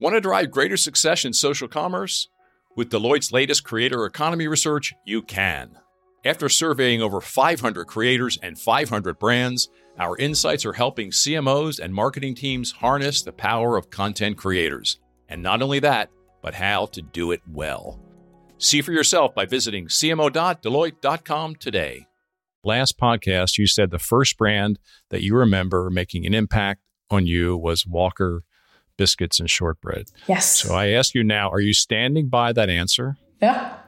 Want to drive greater success in social commerce? With Deloitte's latest creator economy research, you can. After surveying over 500 creators and 500 brands, our insights are helping CMOs and marketing teams harness the power of content creators. And not only that, but how to do it well. See for yourself by visiting cmo.deloitte.com today. Last podcast, you said the first brand that you remember making an impact on you was Walker biscuits and shortbread. Yes. So I ask you now, are you standing by that answer? Yeah.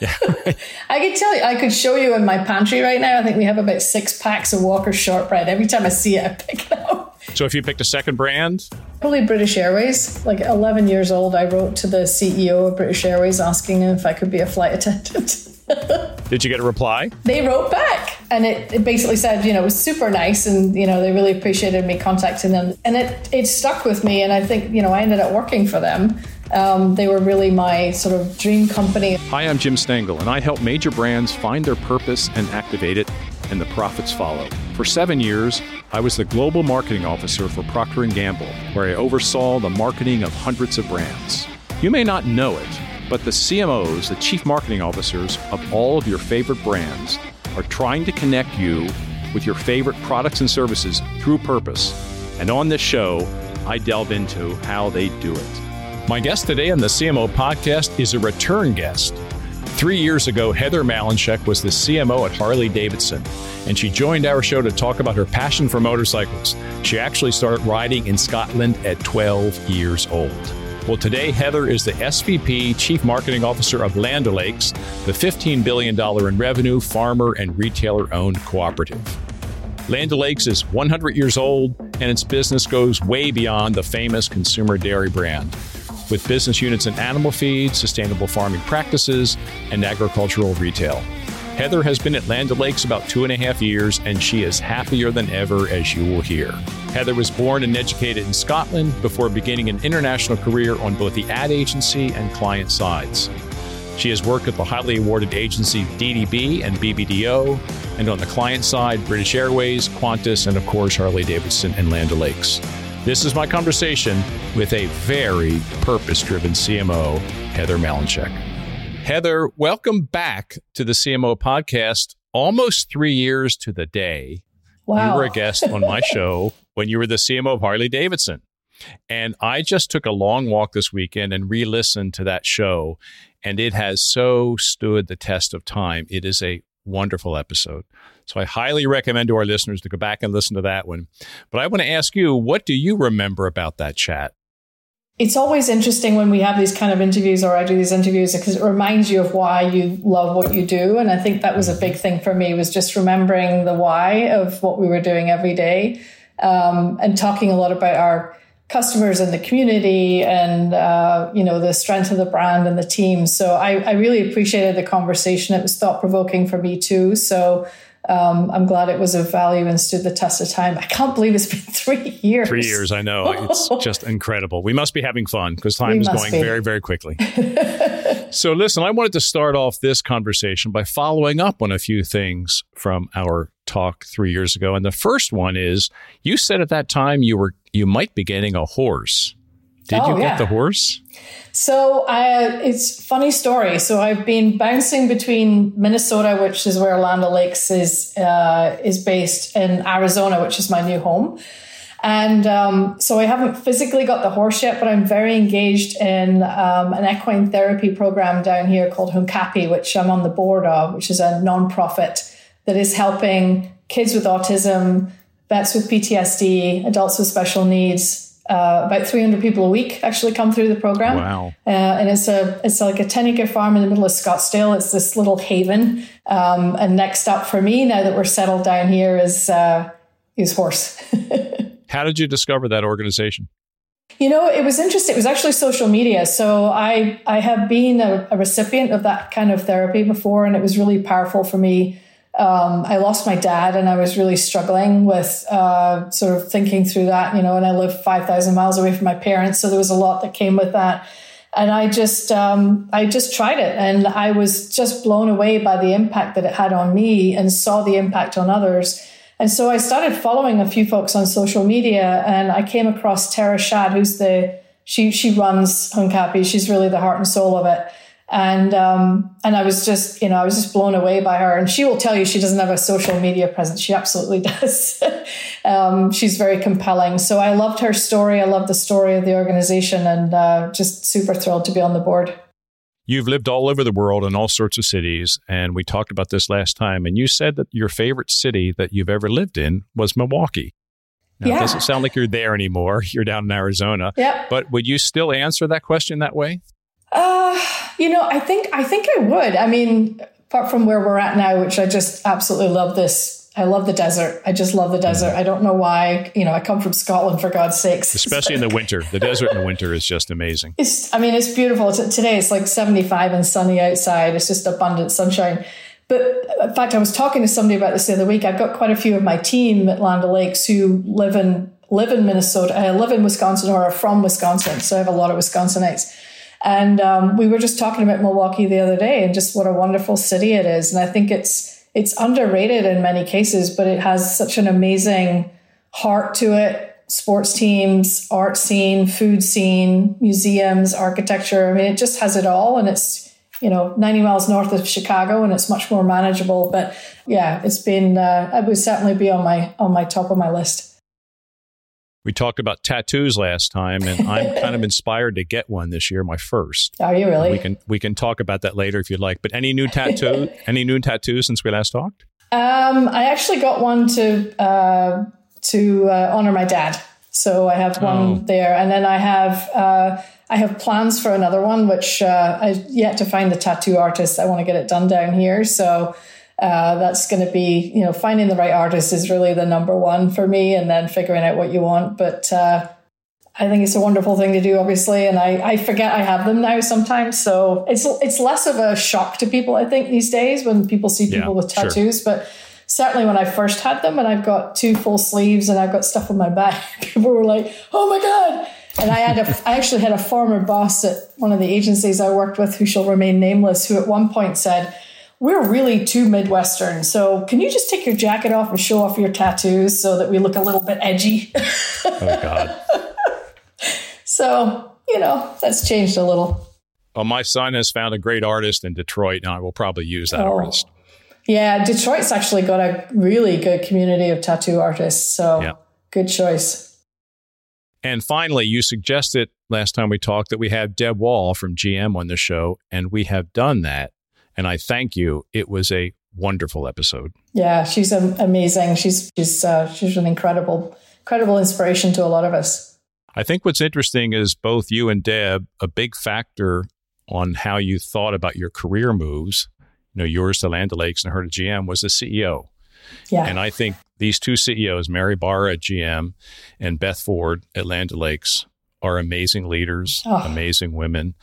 Yeah. I could tell you, I could show you in my pantry right now. I think we have about six packs of Walker shortbread. Every time I see it, I pick it up. So if you picked a second brand? Probably British Airways. Like 11 years old, I wrote to the CEO of British Airways asking if I could be a flight attendant. Did you get a reply? They wrote back and it, it basically said, you know, it was super nice and, you know, they really appreciated me contacting them. And it, it stuck with me. And I think, you know, I ended up working for them. Um, they were really my sort of dream company. Hi, I'm Jim Stengel, and I help major brands find their purpose and activate it, and the profits follow. For seven years, I was the global marketing officer for Procter & Gamble, where I oversaw the marketing of hundreds of brands. You may not know it, but the CMOs, the chief marketing officers of all of your favorite brands, are trying to connect you with your favorite products and services through purpose. And on this show, I delve into how they do it. My guest today on the CMO podcast is a return guest. Three years ago, Heather Malenshek was the CMO at Harley Davidson, and she joined our show to talk about her passion for motorcycles. She actually started riding in Scotland at 12 years old. Well, today, Heather is the SVP, Chief Marketing Officer of Land O'Lakes, the $15 billion in revenue farmer and retailer owned cooperative. Land O'Lakes is 100 years old, and its business goes way beyond the famous consumer dairy brand. With business units in animal feed, sustainable farming practices, and agricultural retail. Heather has been at Land O'Lakes about two and a half years, and she is happier than ever, as you will hear. Heather was born and educated in Scotland before beginning an international career on both the ad agency and client sides. She has worked at the highly awarded agency DDB and BBDO, and on the client side, British Airways, Qantas, and of course, Harley Davidson and Land O'Lakes. This is my conversation with a very purpose driven CMO, Heather Malenshek. Heather, welcome back to the CMO podcast. Almost three years to the day. Wow. You were a guest on my show when you were the CMO of Harley Davidson. And I just took a long walk this weekend and re listened to that show, and it has so stood the test of time. It is a wonderful episode. So I highly recommend to our listeners to go back and listen to that one. But I want to ask you, what do you remember about that chat? It's always interesting when we have these kind of interviews or I do these interviews because it reminds you of why you love what you do. And I think that was a big thing for me was just remembering the why of what we were doing every day um, and talking a lot about our customers and the community and uh, you know the strength of the brand and the team. So I, I really appreciated the conversation. It was thought provoking for me too. So um, I'm glad it was of value and stood the test of time. I can't believe it's been three years. Three years, I know. It's just incredible. We must be having fun because time we is going be. very, very quickly. so, listen, I wanted to start off this conversation by following up on a few things from our talk three years ago. And the first one is you said at that time you were you might be getting a horse. Did oh, you get yeah. the horse? So uh, it's funny story. So I've been bouncing between Minnesota, which is where Land O'Lakes is uh, is based, in Arizona, which is my new home. And um, so I haven't physically got the horse yet, but I'm very engaged in um, an equine therapy program down here called Hunkapi, which I'm on the board of, which is a nonprofit that is helping kids with autism, vets with PTSD, adults with special needs, uh, about 300 people a week actually come through the program. Wow! Uh, and it's a it's like a 10 acre farm in the middle of Scottsdale. It's this little haven. Um, and next up for me, now that we're settled down here, is uh, is horse. How did you discover that organization? You know, it was interesting. It was actually social media. So I I have been a, a recipient of that kind of therapy before, and it was really powerful for me um, I lost my dad and I was really struggling with uh, sort of thinking through that, you know, and I live 5,000 miles away from my parents. So there was a lot that came with that. And I just, um, I just tried it and I was just blown away by the impact that it had on me and saw the impact on others. And so I started following a few folks on social media and I came across Tara Shad, who's the she she runs Hunkapi. She's really the heart and soul of it. And um, and I was just you know I was just blown away by her. And she will tell you she doesn't have a social media presence. She absolutely does. um, she's very compelling. So I loved her story. I loved the story of the organization, and uh, just super thrilled to be on the board. You've lived all over the world in all sorts of cities, and we talked about this last time. And you said that your favorite city that you've ever lived in was Milwaukee. Now, yeah. It doesn't sound like you're there anymore. You're down in Arizona. Yeah. But would you still answer that question that way? Uh, you know, I think I think I would. I mean, apart from where we're at now, which I just absolutely love this I love the desert. I just love the desert. I don't know why. You know, I come from Scotland for God's sakes. Especially in the winter. The desert in the winter is just amazing. It's, I mean, it's beautiful. Today it's like 75 and sunny outside. It's just abundant sunshine. But in fact, I was talking to somebody about this the other week. I've got quite a few of my team at Land Lakes who live in live in Minnesota, I uh, live in Wisconsin or are from Wisconsin. So I have a lot of Wisconsinites. And um, we were just talking about Milwaukee the other day and just what a wonderful city it is. And I think it's it's underrated in many cases, but it has such an amazing heart to it. Sports teams, art scene, food scene, museums, architecture. I mean, it just has it all. And it's, you know, 90 miles north of Chicago and it's much more manageable. But yeah, it's been, uh, it would certainly be on my, on my top of my list. We talked about tattoos last time, and I'm kind of inspired to get one this year, my first. Are you really? We can we can talk about that later if you'd like. But any new tattoo? any new tattoos since we last talked? Um, I actually got one to uh, to uh, honor my dad, so I have one oh. there, and then I have. Uh, I have plans for another one, which uh, I've yet to find the tattoo artist. I want to get it done down here. So uh, that's going to be, you know, finding the right artist is really the number one for me, and then figuring out what you want. But uh, I think it's a wonderful thing to do, obviously, and I, I forget I have them now sometimes. So it's it's less of a shock to people, I think, these days when people see people yeah, with tattoos. Sure. But certainly when I first had them, and I've got two full sleeves and I've got stuff on my back, people were like, "Oh my god!" And I had a, I actually had a former boss at one of the agencies I worked with, who shall remain nameless, who at one point said we're really too Midwestern. So can you just take your jacket off and show off your tattoos so that we look a little bit edgy? oh, God. so, you know, that's changed a little. Well, my son has found a great artist in Detroit, and I will probably use that oh. artist. Yeah, Detroit's actually got a really good community of tattoo artists. So, yeah. good choice. And finally, you suggested last time we talked that we have Deb Wahl from GM on the show, and we have done that. And I thank you. It was a wonderful episode. Yeah, she's amazing. She's she's uh, she's an incredible incredible inspiration to a lot of us. I think what's interesting is both you and Deb a big factor on how you thought about your career moves. You know, yours to Land Lakes and her to GM was the CEO. Yeah. And I think these two CEOs, Mary Barra at GM and Beth Ford at Land Lakes, are amazing leaders, oh. amazing women.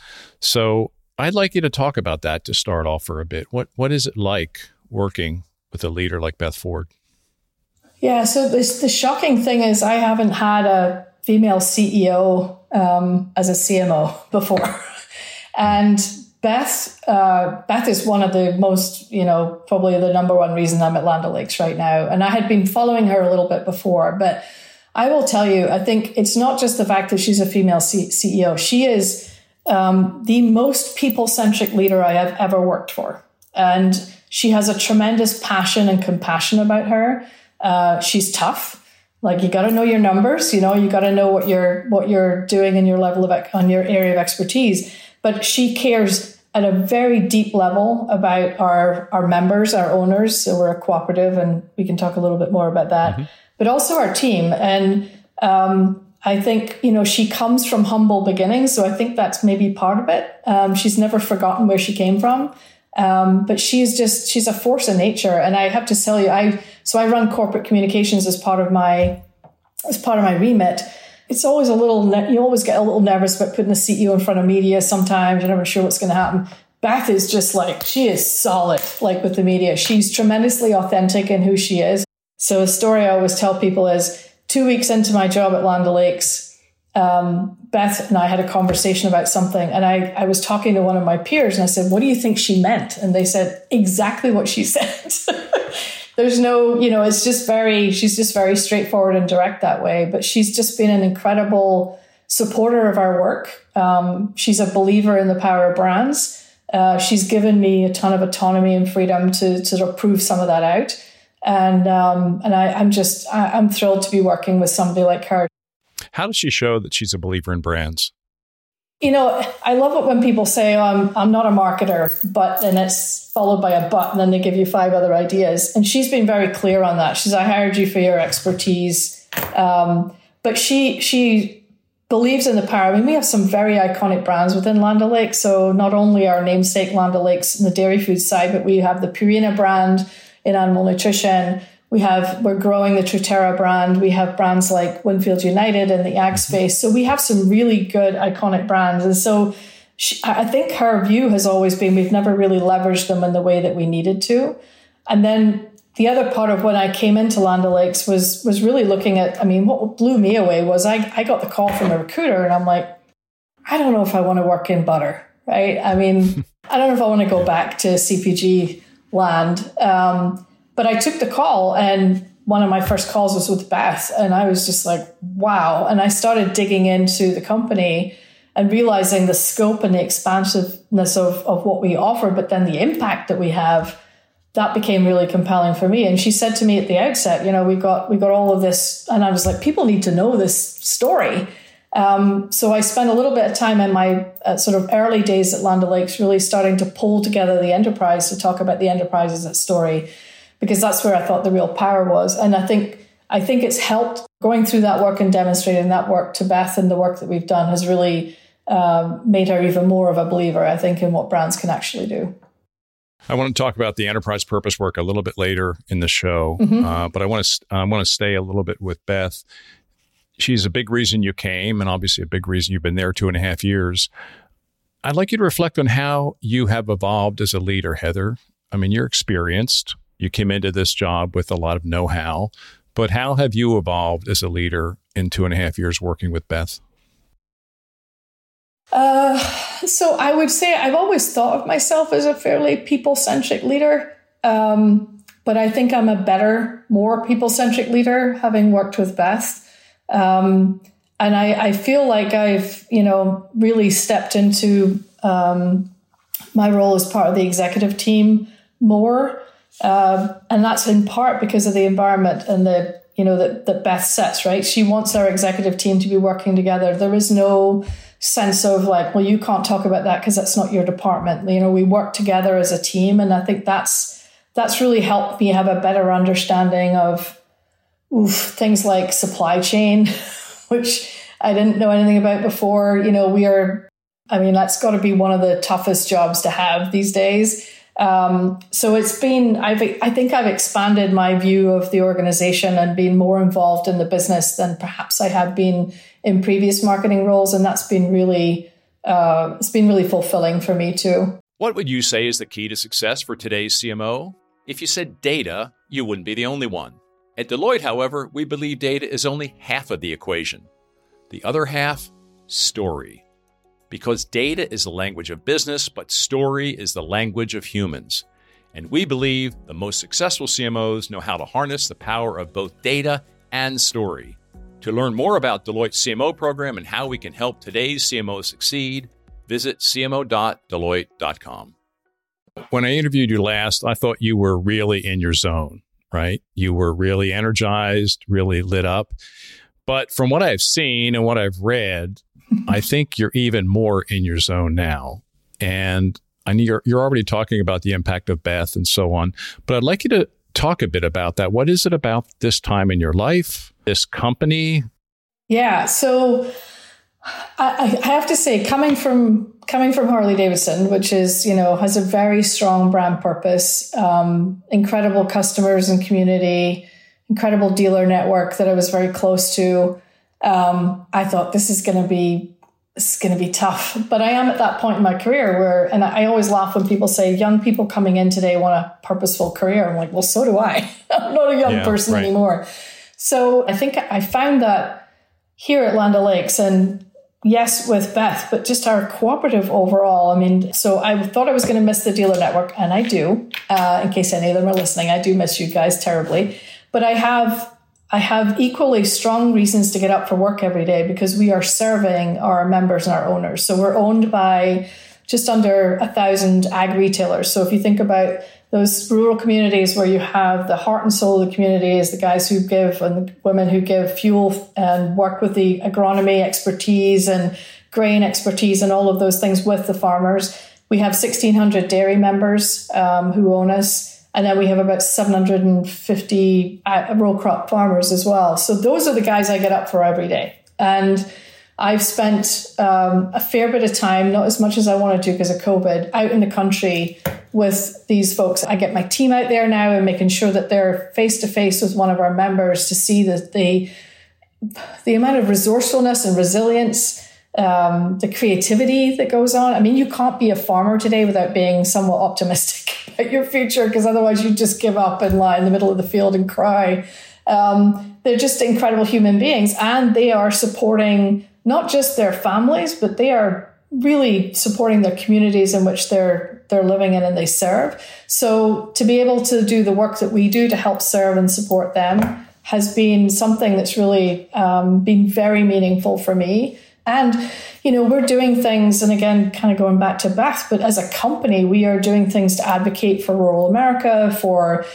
So I'd like you to talk about that to start off for a bit. What what is it like working with a leader like Beth Ford? Yeah, so this, the shocking thing is I haven't had a female CEO um, as a CMO before, and Beth uh, Beth is one of the most you know probably the number one reason I'm at Land Lakes right now, and I had been following her a little bit before, but I will tell you, I think it's not just the fact that she's a female C- CEO; she is um, the most people centric leader I have ever worked for. And she has a tremendous passion and compassion about her. Uh, she's tough. Like you got to know your numbers. You know, you got to know what you're what you're doing in your level of on your area of expertise. But she cares at a very deep level about our our members, our owners. So we're a cooperative, and we can talk a little bit more about that. Mm-hmm. But also our team and um, I think, you know, she comes from humble beginnings. So I think that's maybe part of it. Um, she's never forgotten where she came from. Um, but she's just, she's a force of nature. And I have to tell you, I, so I run corporate communications as part of my, as part of my remit. It's always a little, you always get a little nervous about putting the CEO in front of media sometimes. You're never sure what's going to happen. Beth is just like, she is solid, like with the media. She's tremendously authentic in who she is. So a story I always tell people is, two weeks into my job at Land Lakes, um, Beth and I had a conversation about something, and I, I was talking to one of my peers, and I said, "What do you think she meant?" And they said exactly what she said. There's no, you know, it's just very. She's just very straightforward and direct that way. But she's just been an incredible supporter of our work. Um, she's a believer in the power of brands. Uh, she's given me a ton of autonomy and freedom to, to sort of prove some of that out. And um, and I, am just I, I'm thrilled to be working with somebody like her. How does she show that she's a believer in brands? You know, I love it when people say, oh, I'm, I'm not a marketer, but then it's followed by a but, and then they give you five other ideas. And she's been very clear on that. She's, I hired you for your expertise. Um, but she, she believes in the power. I mean, we have some very iconic brands within Land O'Lakes. So not only our namesake Land O'Lakes in the dairy food side, but we have the Purina brand in animal nutrition. We have we're growing the Truterra brand. We have brands like Winfield United in the ag mm-hmm. space. So we have some really good iconic brands. And so she, I think her view has always been we've never really leveraged them in the way that we needed to. And then the other part of when I came into Land O'Lakes was was really looking at. I mean, what blew me away was I I got the call from a recruiter, and I'm like, I don't know if I want to work in butter, right? I mean, I don't know if I want to go back to CPG land. Um, but I took the call and one of my first calls was with Beth and I was just like, wow. And I started digging into the company and realizing the scope and the expansiveness of, of what we offer, but then the impact that we have, that became really compelling for me. And she said to me at the outset, you know, we got we got all of this, and I was like, people need to know this story. Um, so I spent a little bit of time in my uh, sort of early days at Land Lakes really starting to pull together the enterprise to talk about the enterprises at story because that's where I thought the real power was. And I think I think it's helped going through that work and demonstrating that work to Beth and the work that we've done has really um, made her even more of a believer, I think, in what brands can actually do. I want to talk about the enterprise purpose work a little bit later in the show, mm-hmm. uh, but I want to I want to stay a little bit with Beth. She's a big reason you came, and obviously a big reason you've been there two and a half years. I'd like you to reflect on how you have evolved as a leader, Heather. I mean, you're experienced. You came into this job with a lot of know how, but how have you evolved as a leader in two and a half years working with Beth? Uh, so I would say I've always thought of myself as a fairly people centric leader. Um, but I think I'm a better, more people centric leader having worked with Beth. Um, and I, I, feel like I've, you know, really stepped into um, my role as part of the executive team more. Um, and that's in part because of the environment and the you know that that Beth sets right. She wants our executive team to be working together. There is no sense of like, well, you can't talk about that because that's not your department. You know, we work together as a team, and I think that's that's really helped me have a better understanding of oof, things like supply chain, which I didn't know anything about before. You know, we are. I mean, that's got to be one of the toughest jobs to have these days um, so it's been, I've, I think I've expanded my view of the organization and been more involved in the business than perhaps I have been in previous marketing roles. And that's been really, uh, it's been really fulfilling for me too. What would you say is the key to success for today's CMO? If you said data, you wouldn't be the only one. At Deloitte, however, we believe data is only half of the equation. The other half, story because data is the language of business, but story is the language of humans. And we believe the most successful CMOs know how to harness the power of both data and story. To learn more about Deloitte's CMO program and how we can help today's CMOs succeed, visit cmo.deloitte.com. When I interviewed you last, I thought you were really in your zone, right? You were really energized, really lit up. But from what I've seen and what I've read, I think you're even more in your zone now. And I know you're, you're already talking about the impact of Beth and so on, but I'd like you to talk a bit about that. What is it about this time in your life, this company? Yeah. So I, I have to say, coming from coming from Harley Davidson, which is you know has a very strong brand purpose, um, incredible customers and community, incredible dealer network that I was very close to um, I thought this is going to be this is going to be tough. But I am at that point in my career where, and I always laugh when people say young people coming in today want a purposeful career. I'm like, well, so do I. I'm not a young yeah, person right. anymore. So I think I found that here at Land O'Lakes and yes, with Beth, but just our cooperative overall. I mean, so I thought I was going to miss the dealer network, and I do. Uh, in case any of them are listening, I do miss you guys terribly. But I have I have equally strong reasons to get up for work every day because we are serving our members and our owners. So we're owned by just under a thousand ag retailers. So if you think about those rural communities where you have the heart and soul of the community is the guys who give and the women who give fuel and work with the agronomy expertise and grain expertise and all of those things with the farmers. We have 1,600 dairy members um, who own us. And then we have about 750 uh, row crop farmers as well. So those are the guys I get up for every day. And I've spent um, a fair bit of time, not as much as I wanted to because of COVID, out in the country with these folks. I get my team out there now and making sure that they're face to face with one of our members to see that the the amount of resourcefulness and resilience um, the creativity that goes on. I mean, you can't be a farmer today without being somewhat optimistic about your future because otherwise you just give up and lie in the middle of the field and cry. Um, they're just incredible human beings and they are supporting not just their families, but they are really supporting their communities in which they're they're living in and they serve. So to be able to do the work that we do to help serve and support them has been something that's really um, been very meaningful for me. And, you know, we're doing things, and again, kind of going back to Beth, but as a company, we are doing things to advocate for rural America, for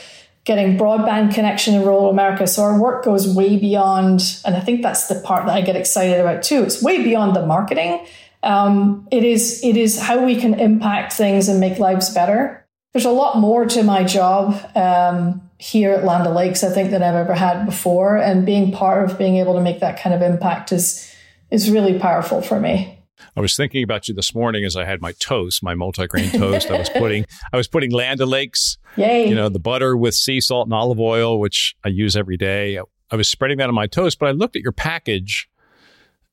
getting broadband connection in rural America. So our work goes way beyond, and I think that's the part that I get excited about too. It's way beyond the marketing. Um, it is it is how we can impact things and make lives better. There's a lot more to my job um, here at Land O'Lakes, I think, than I've ever had before. And being part of being able to make that kind of impact is is really powerful for me. I was thinking about you this morning as I had my toast, my multigrain toast. I was putting I was putting Land O'Lakes, Yay. you know, the butter with sea salt and olive oil, which I use every day. I was spreading that on my toast, but I looked at your package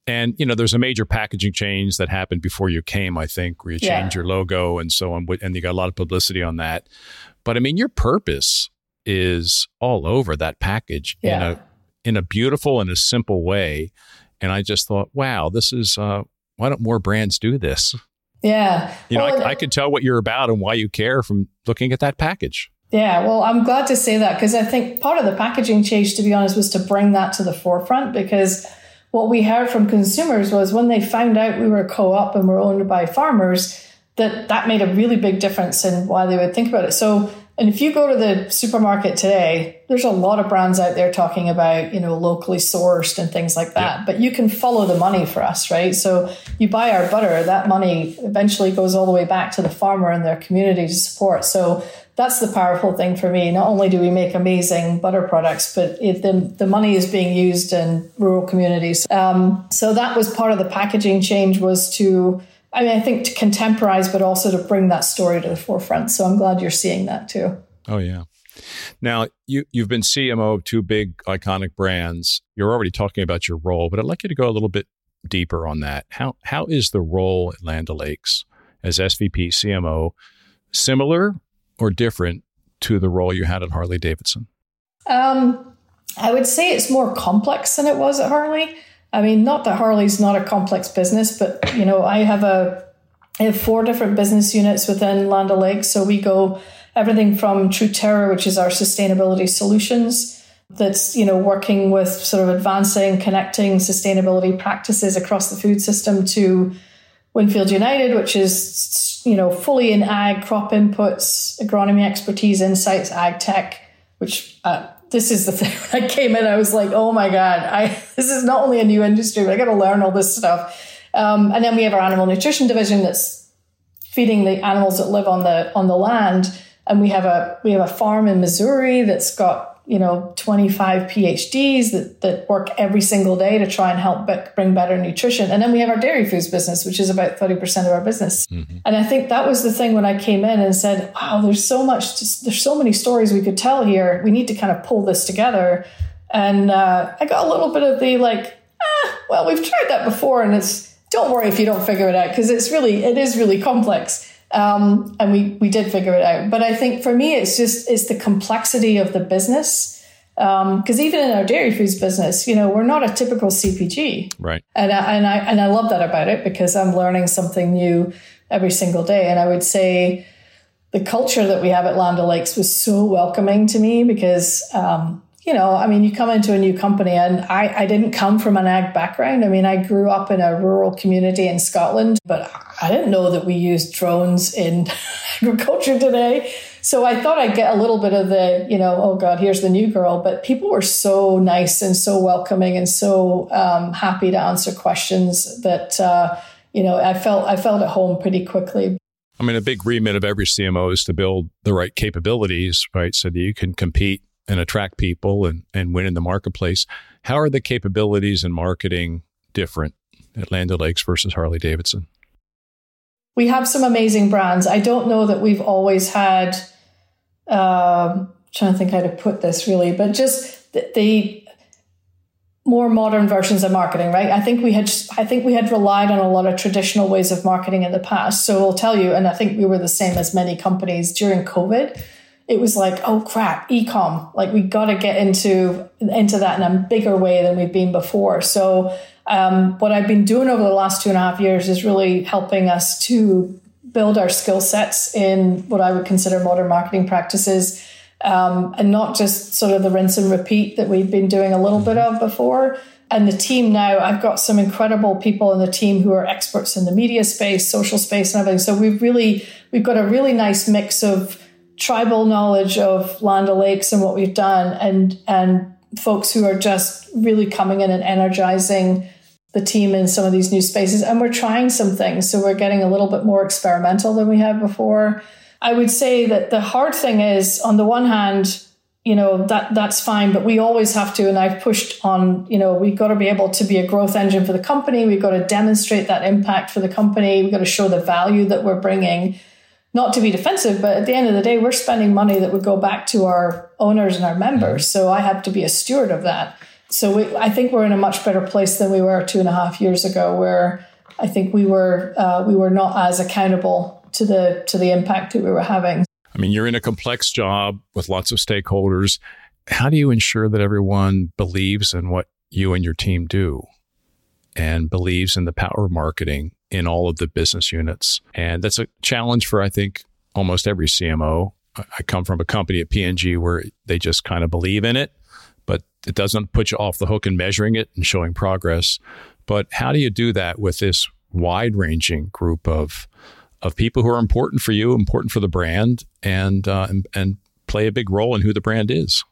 and you know, there's a major packaging change that happened before you came, I think, where you Yeah. changed your logo and so on, and you got a lot of publicity on that. But I mean, your purpose is all over that package in a in a beautiful and a simple way. And I just thought, wow, this is uh, why don't more brands do this? Yeah. You know, Well, I, I could tell what you're about and why you care from looking at that package. Yeah, well, I'm glad to say that because I think part of the packaging change, to be honest, was to bring that to the forefront because what we heard from consumers was when they found out we were a co-op and we're owned by farmers, that that made a really big difference in why they would think about it. So, and if you go to the supermarket today, there's a lot of brands out there talking about, you know, locally sourced and things like that. Yeah. But you can follow the money for us, right? So you buy our butter, that money eventually goes all the way back to the farmer and their community to support. So that's the powerful thing for me. Not only do we make amazing butter products, but it, the, the money is being used in rural communities. Um, so that was part of the packaging change was to, I mean, I think to contemporize, but also to bring that story to the forefront. So I'm glad you're seeing that too. Oh yeah. Now you you've been CMO of two big iconic brands. You're already talking about your role, but I'd like you to go a little bit deeper on that. How how is the role at Land O'Lakes as SVP CMO similar or different to the role you had at Harley Davidson? Um, I would say it's more complex than it was at Harley. I mean, not that Harley's not a complex business, but you know, I have a I have four different business units within Land O'Lakes. So we go everything from Truterra, which is our sustainability solutions, that's you know working with sort of advancing, connecting sustainability practices across the food system to Winfield United, which is you know fully in ag, crop inputs, agronomy expertise, insights, ag tech, which uh, this is the thing. When I came in, I was like, oh my god, I this is not only a new industry, but I got to learn all this stuff. Um, and then we have our animal nutrition division that's feeding the animals that live on the on the land. And we have a we have a farm in Missouri that's got you know 25 PhDs that that work every single day to try and help be- bring better nutrition. And then we have our dairy foods business, which is about 30% of our business. And I think that was the thing when I came in and said, "Wow, there's so much, just, there's so many stories we could tell here. We need to kind of pull this together." And uh, I got a little bit of the like, ah, well, we've tried that before, and it's don't worry if you don't figure it out because it's really it is really complex. Um, and we we did figure it out. But I think for me, it's just it's the complexity of the business. Because even in our dairy foods business, you know, we're not a typical CPG, Right. and I, and I and I love that about it because I'm learning something new every single day. And I would say the culture that we have at Land O'Lakes was so welcoming to me because um, you know, I mean, you come into a new company, and I, I didn't come from an ag background. I mean, I grew up in a rural community in Scotland, but I didn't know that we used drones in agriculture today. So I thought I'd get a little bit of the, you know, oh God, here's the new girl. But people were so nice and so welcoming and so um, happy to answer questions that, uh, you know, I felt I felt at home pretty quickly. I mean, a big remit of every CMO is to build the right capabilities, right, so that you can compete and attract people and, and win in the marketplace. How are the capabilities in marketing different at Land O'Lakes versus Harley Davidson? We have some amazing brands. I don't know that we've always had, uh, trying to think how to put this really, but just the, the more modern versions of marketing, right? I think we had I think we had relied on a lot of traditional ways of marketing in the past. So I'll tell you, and I think we were the same as many companies during COVID it was like, oh crap, ecom. Like we got to get into into that in a bigger way than we've been before. So um, what I've been doing over the last two and a half years is really helping us to build our skill sets in what I would consider modern marketing practices. Um, and not just sort of the rinse and repeat that we've been doing a little bit of before. And the team now, I've got some incredible people in the team who are experts in the media space, social space, and everything. So we've really we've got a really nice mix of tribal knowledge of Land O'Lakes and what we've done, and and folks who are just really coming in and energizing the team in some of these new spaces. And we're trying some things, so we're getting a little bit more experimental than we had before. I would say that the hard thing is, on the one hand, you know that that's fine, but we always have to. And I've pushed on. You know, we've got to be able to be a growth engine for the company. We've got to demonstrate that impact for the company. We've got to show the value that we're bringing not to be defensive, but at the end of the day, we're spending money that would go back to our owners and our members. Mm-hmm. So I have to be a steward of that. So we, I think we're in a much better place than we were two and a half years ago, where I think we were uh, we were not as accountable to the to the impact that we were having. I mean, you're in a complex job with lots of stakeholders. How do you ensure that everyone believes in what you and your team do and believes in the power of marketing in all of the business units. And that's a challenge for, I think, almost every CMO. I come from a company at P&G where they just kind of believe in it, but it doesn't put you off the hook in measuring it and showing progress. But how do you do that with this wide ranging group of of people who are important for you, important for the brand, and, uh, and and play a big role in who the brand is?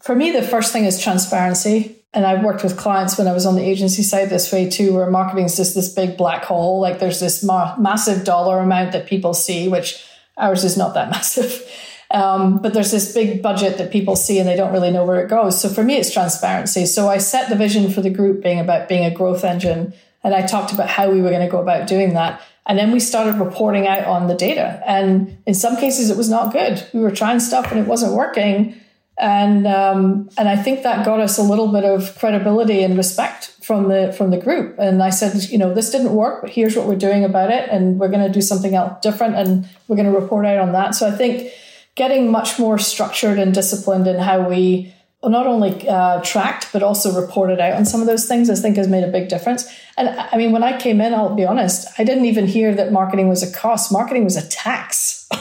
For me, the first thing is transparency and I've worked with clients when I was on the agency side this way too, where marketing is just this big black hole. Like there's this ma- massive dollar amount that people see, which ours is not that massive. Um, but there's this big budget that people see and they don't really know where it goes. So for me, it's transparency. So I set the vision for the group being about being a growth engine. And I talked about how we were going to go about doing that. And then we started reporting out on the data. And in some cases, it was not good. We were trying stuff and it wasn't working and um, and I think that got us a little bit of credibility and respect from the from the group. And I said, you know, this didn't work, but here's what we're doing about it, and we're going to do something else different, and we're going to report out on that. So I think getting much more structured and disciplined in how we not only uh, tracked but also reported out on some of those things, I think has made a big difference. And I mean, when I came in, I'll be honest, I didn't even hear that marketing was a cost. Marketing was a tax.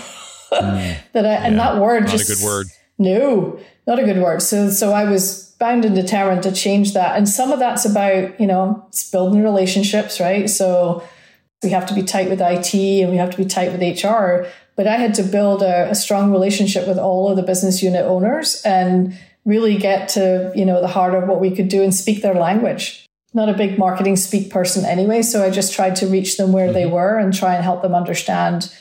mm, that I, yeah, and that word not just a good word no, not a good word. So, so I was bound and determined to change that. And some of that's about, you know, it's building relationships, right? So we have to be tight with IT and we have to be tight with HR. But I had to build a, a strong relationship with all of the business unit owners and really get to, you know, the heart of what we could do and speak their language. Not a big marketing speak person anyway. So I just tried to reach them where mm-hmm. they were and try and help them understand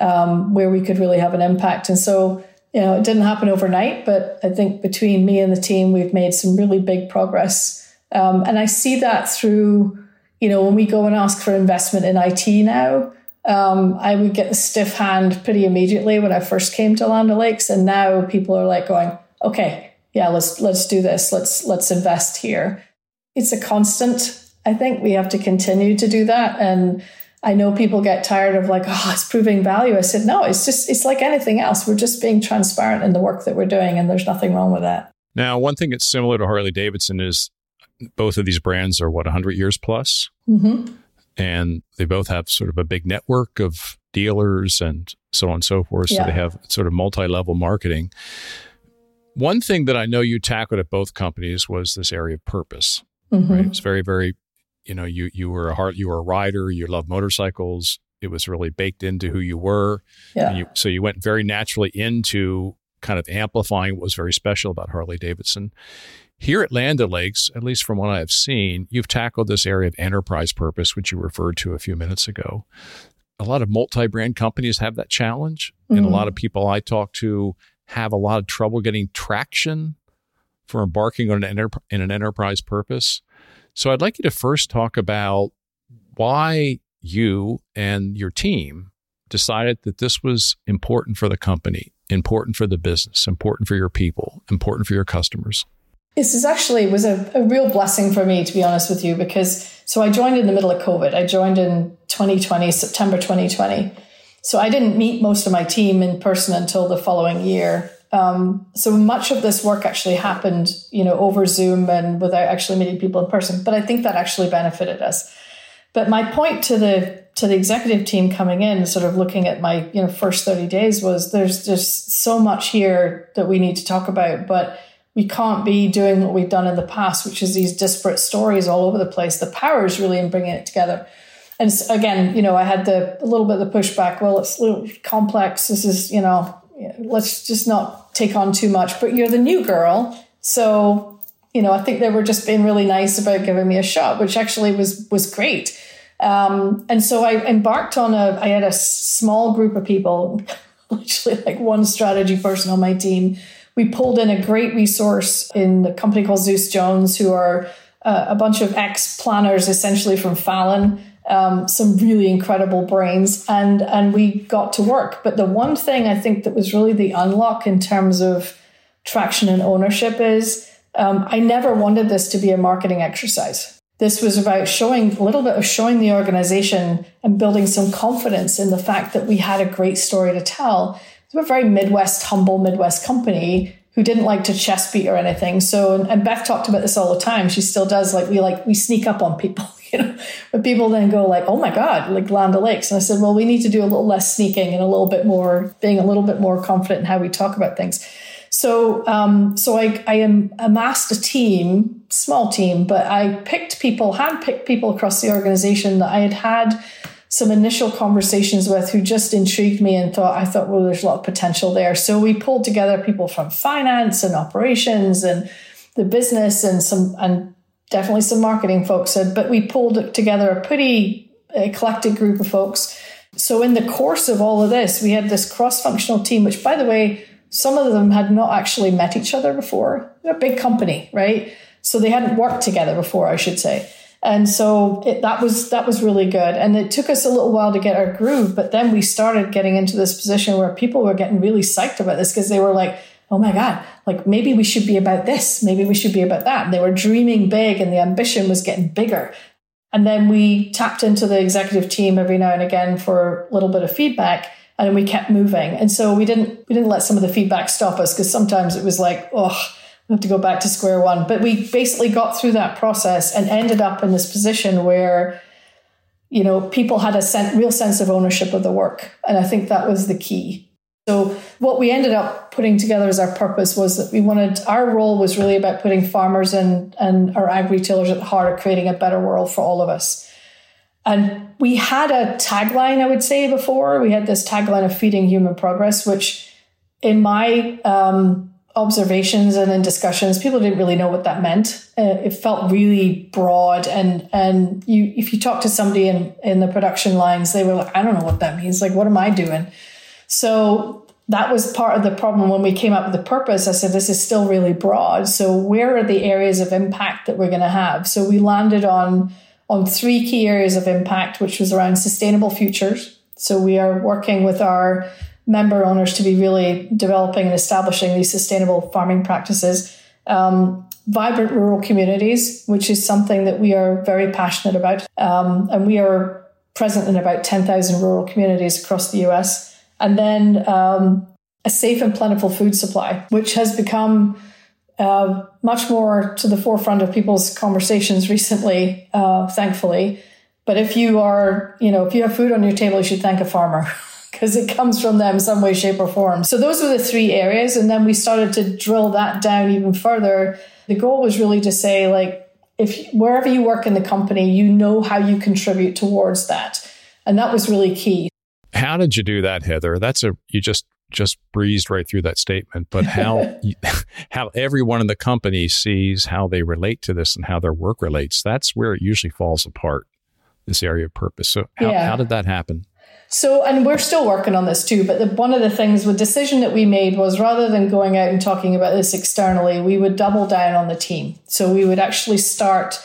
um, where we could really have an impact. And so you know, it didn't happen overnight, but I think between me and the team, we've made some really big progress. Um, and I see that through, you know, when we go and ask for investment in IT now, um, I would get the stiff hand pretty immediately when I first came to Land Lakes, and now people are like going, "Okay, yeah, let's let's do this. Let's let's invest here." It's a constant. I think we have to continue to do that, and I know people get tired of like, oh, it's proving value. I said, no, it's just, it's like anything else. We're just being transparent in the work that we're doing, and there's nothing wrong with that. Now, one thing that's similar to Harley Davidson is both of these brands are what, 100 years plus? Mm-hmm. And they both have sort of a big network of dealers and so on and so forth. Yeah. So they have sort of multi level marketing. One thing that I know you tackled at both companies was this area of purpose. Mm-hmm. Right? It's very, very, you know, you you were a heart, you were a rider, you love motorcycles. It was really baked into who you were. Yeah. You, so you went very naturally into kind of amplifying what was very special about Harley Davidson. Here at Land O'Lakes, at least from what I have seen, you've tackled this area of enterprise purpose, which you referred to a few minutes ago. A lot of multi brand companies have that challenge. Mm-hmm. And a lot of people I talk to have a lot of trouble getting traction for embarking on an, enter- in an enterprise purpose. So I'd like you to first talk about why you and your team decided that this was important for the company, important for the business, important for your people, important for your customers. This is actually was a, a, real blessing for me, to be honest with you, because so I joined in the middle of COVID. I joined in 2020, September 2020. So I didn't meet most of my team in person until the following year. Um, so much of this work actually happened, you know, over Zoom and without actually meeting people in person. But I think that actually benefited us. But my point to the to the executive team coming in, sort of looking at my you know first 30 days was there's just so much here that we need to talk about, but we can't be doing what we've done in the past, which is these disparate stories all over the place. The power is really in bringing it together. And again, you know, I had the a little bit of the pushback. Well, it's a little complex. This is, you know, let's just not take on too much. But you're the new girl, so you know, I think they were just being really nice about giving me a shot, which actually was was great. Um, and so I embarked on a. I had a small group of people, literally like one strategy person on my team we pulled in a great resource in a company called Zeus Jones, who are uh, a bunch of ex planners essentially from Fallon. Um, some really incredible brains and and we got to work but the one thing i think that was really the unlock in terms of traction and ownership is um, i never wanted this to be a marketing exercise this was about showing a little bit of showing the organization and building some confidence in the fact that we had a great story to tell we're a very Midwest, humble Midwest company who didn't like to chest beat or anything. So, and, and, Beth talked about this all the time. She still does. Like we like we sneak up on people, you know. But people then go like, "Oh my God!" Like Land O'Lakes, and I said, "Well, we need to do a little less sneaking and a little bit more being a little bit more confident in how we talk about things." So, um, so I, I am amassed a team, small team, but I picked people, had picked people across the organization that I had had some initial conversations with who just intrigued me and thought, I thought, well, there's a lot of potential there. So we pulled together people from finance and operations and the business and some, and definitely some marketing folks. Said, but we pulled together a pretty eclectic group of folks. So in the course of all of this, we had this cross functional team, which by the way, some of them had not actually met each other before. They're a big company, right? So they hadn't worked together before, I should say. And so it, that was that was really good. And it took us a little while to get our groove, but then we started getting into this position where people were getting really psyched about this because they were like, "Oh my god, like maybe we should be about this, maybe we should be about that." And they were dreaming big, and the ambition was getting bigger. And then we tapped into the executive team every now and again for a little bit of feedback, and we kept moving. And so we didn't we didn't let some of the feedback stop us because sometimes it was like, "Oh." we have to go back to square one. But we basically got through that process and ended up in this position where, you know, people had a sen- real sense of ownership of the work. And I think that was the key. So what we ended up putting together as our purpose was that we wanted our role was really about putting farmers and, and our ag retailers at the heart of creating a better world for all of us. And we had a tagline, I would say, before. We had this tagline of feeding human progress, which in my um, observations and in discussions, people didn't really know what that meant. Uh, it felt really broad, and and you if you talk to somebody in in the production lines, they were like, I don't know what that means. Like, what am I doing? So that was part of the problem when we came up with the purpose. I said, this is still really broad. So where are the areas of impact that we're going to have? So we landed on on three key areas of impact, which was around sustainable futures. So we are working with our member owners to be really developing and establishing these sustainable farming practices. Um, vibrant rural communities, which is something that we are very passionate about. Um, and we are present in about 10,000 rural communities across the US. And then um, a safe and plentiful food supply, which has become uh, much more to the forefront of people's conversations recently, uh, thankfully. But if you are, you know, if you have food on your table, you should thank a farmer. because it comes from them some way, shape, or form. So those were the three areas. And then we started to drill that down even further. The goal was really to say, like, if wherever you work in the company, you know how you contribute towards that. And that was really key. How did you do that, Heather? That's a you just just breezed right through that statement, but how how everyone in the company sees how they relate to this and how their work relates, that's where it usually falls apart. This area of purpose. So how, yeah. how did that happen? So, and we're still working on this too. But the, one of the things, the decision that we made was rather than going out and talking about this externally, we would double down on the team. So we would actually start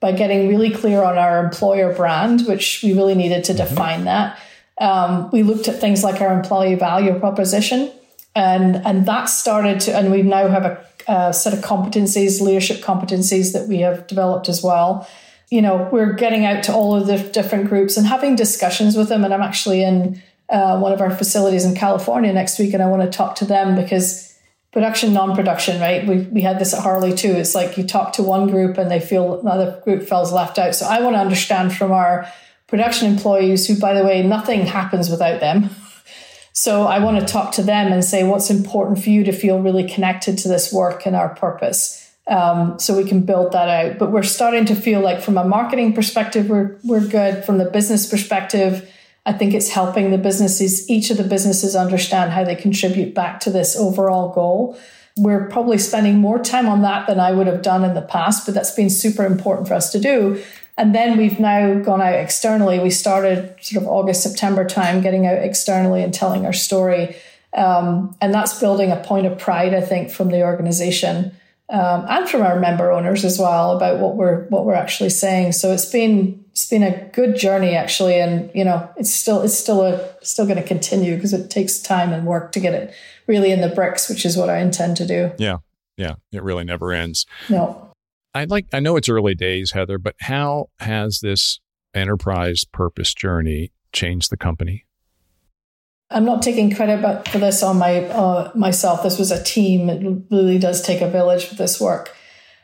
by getting really clear on our employer brand, which we really needed to mm-hmm. define that. Um, we looked at things like our employee value proposition, and and that started to, and we now have a, a set of competencies, leadership competencies that we have developed as well you know, we're getting out to all of the different groups and having discussions with them. And I'm actually in uh, one of our facilities in California next week, and I want to talk to them because production, non-production, right? We we had this at Harley too. It's like you talk to one group and they feel another group feels left out. So I want to understand from our production employees, who by the way, nothing happens without them. So I want to talk to them and say what's important for you to feel really connected to this work and our purpose um, so we can build that out. But we're starting to feel like, from a marketing perspective, we're we're good. From the business perspective, I think it's helping the businesses, each of the businesses, understand how they contribute back to this overall goal. We're probably spending more time on that than I would have done in the past, but that's been super important for us to do. And then we've now gone out externally. We started sort of August, September time, getting out externally and telling our story. Um, and that's building a point of pride, I think, from the organization um, and from our member owners as well about what we're what we're actually saying. So it's been it's been a good journey actually, and you know it's still it's still a still going to continue because it takes time and work to get it really in the bricks, which is what I intend to do. Yeah, yeah, it really never ends. No, I'd like I know it's early days, Heather, but how has this enterprise purpose journey changed the company? I'm not taking credit for this on my uh, myself. This was a team. It really does take a village for this work.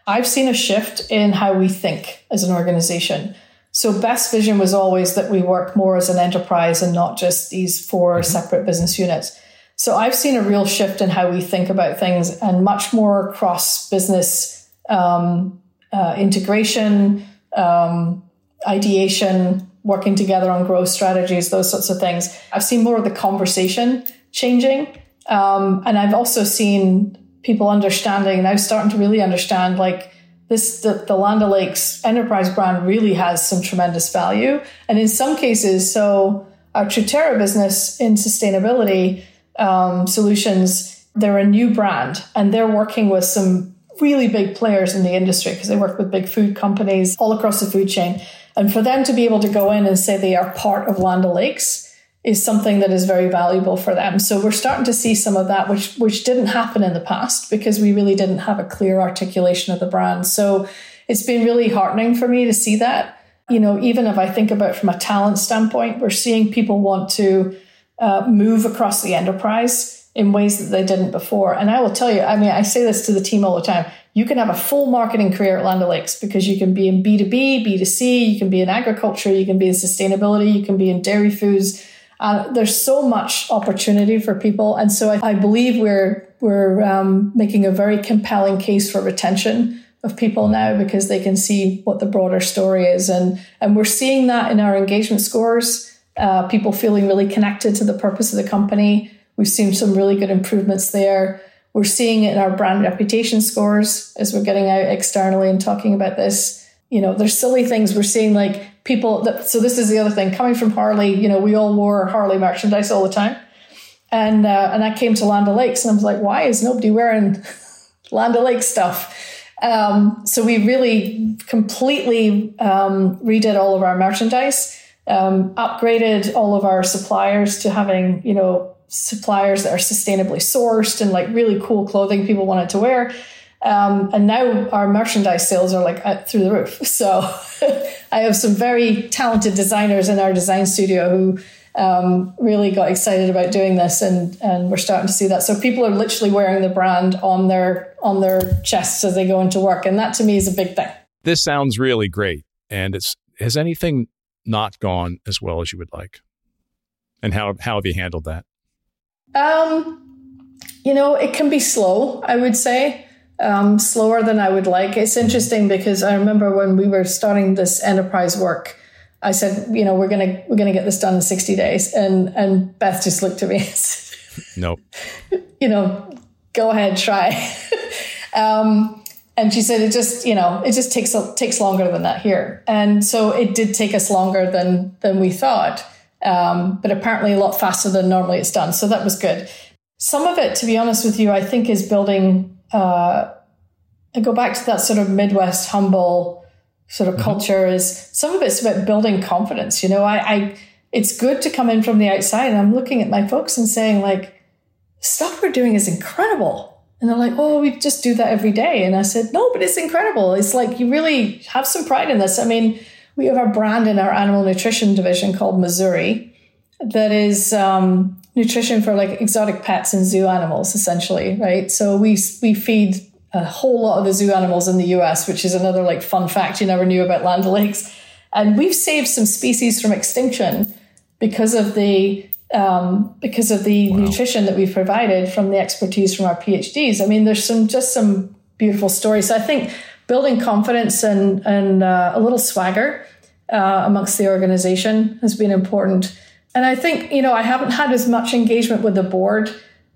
I've seen a shift in how we think as an organization. So Beth's vision was always that we work more as an enterprise and not just these 4 mm-hmm. separate business units. So I've seen a real shift in how we think about things and much more cross business um, uh, integration, um, ideation, working together on growth strategies, those sorts of things. I've seen more of the conversation changing. Um, and I've also seen people understanding, now starting to really understand like this, the, the Land O'Lakes enterprise brand really has some tremendous value. And in some cases, so our Truterra business in sustainability um, solutions, they're a new brand and they're working with some really big players in the industry because they work with big food companies all across the food chain. And for them to be able to go in and say they are part of Land O'Lakes is something that is very valuable for them. So we're starting to see some of that, which which didn't happen in the past because we really didn't have a clear articulation of the brand. So it's been really heartening for me to see that. You know, even if I think about from a talent standpoint, we're seeing people want to uh, move across the enterprise in ways that they didn't before. And I will tell you, I mean, I say this to the team all the time you can have a full marketing career at Land O'Lakes because you can be in B2B, B2C, you can be in agriculture, you can be in sustainability, you can be in dairy foods. Uh, there's so much opportunity for people. And so I, I believe we're, we're um, making a very compelling case for retention of people now because they can see what the broader story is. And, and we're seeing that in our engagement scores, uh, people feeling really connected to the purpose of the company. We've seen some really good improvements there. We're seeing it in our brand reputation scores as we're getting out externally and talking about this. You know, there's silly things we're seeing like people that, so this is the other thing coming from Harley, you know, we all wore Harley merchandise all the time. And, uh, and I came to Land Lakes and I was like, why is nobody wearing Land O'Lakes stuff? Um, so we really completely um, redid all of our merchandise, um, upgraded all of our suppliers to having, you know, suppliers that are sustainably sourced and like really cool clothing people wanted to wear. Um, and now our merchandise sales are like through the roof. So I have some very talented designers in our design studio who um, really got excited about doing this, and and we're starting to see that. So people are literally wearing the brand on their on their chests as they go into work, and that to me is a big thing. This sounds really great, and it's has anything not gone as well as you would like? And how, how have you handled that? Um, you know, it can be slow, I would say, um, slower than I would like. It's interesting because I remember when we were starting this enterprise work, I said, you know, we're gonna we're gonna get this done in sixty days, and and Beth just looked at me. And said, nope. You know, go ahead, try. um, and she said, it just you know, it just takes takes longer than that here, and so it did take us longer than than we thought, um, but apparently a lot faster than normally it's done. So that was good. Some of it, to be honest with you, I think is building. Uh, I go back to that sort of Midwest humble sort of mm-hmm. culture is some of it's about building confidence. You know, I, I it's good to come in from the outside and I'm looking at my folks and saying like, stuff we're doing is incredible. And they're like, oh, we just do that every day. And I said, no, but it's incredible. It's like you really have some pride in this. I mean, we have a brand in our animal nutrition division called Mazuri that is um, nutrition for like exotic pets and zoo animals, essentially, right? So we we feed a whole lot of the zoo animals in the US, which is another like fun fact you never knew about Land O'Lakes. And we've saved some species from extinction because of the um, because of the wow. nutrition that we've provided from the expertise from our PhDs. I mean, there's some just some beautiful stories. So I think building confidence and and uh, a little swagger uh, amongst the organization has been important. And I think you know I haven't had as much engagement with the board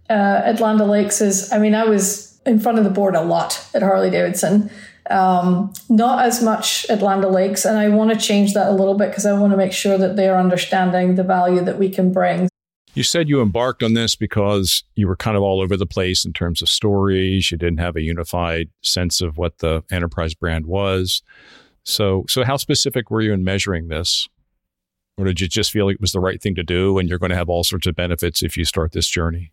uh, at Land O'Lakes as I mean I was in front of the board a lot at Harley Davidson. Um, not as much at Land O'Lakes, and I want to change that a little bit because I want to make sure that they are understanding the value that we can bring. You said you embarked on this because you were kind of all over the place in terms of stories. You didn't have a unified sense of what the enterprise brand was. So, so how specific were you in measuring this? Or did you just feel like it was the right thing to do and you're going to have all sorts of benefits if you start this journey?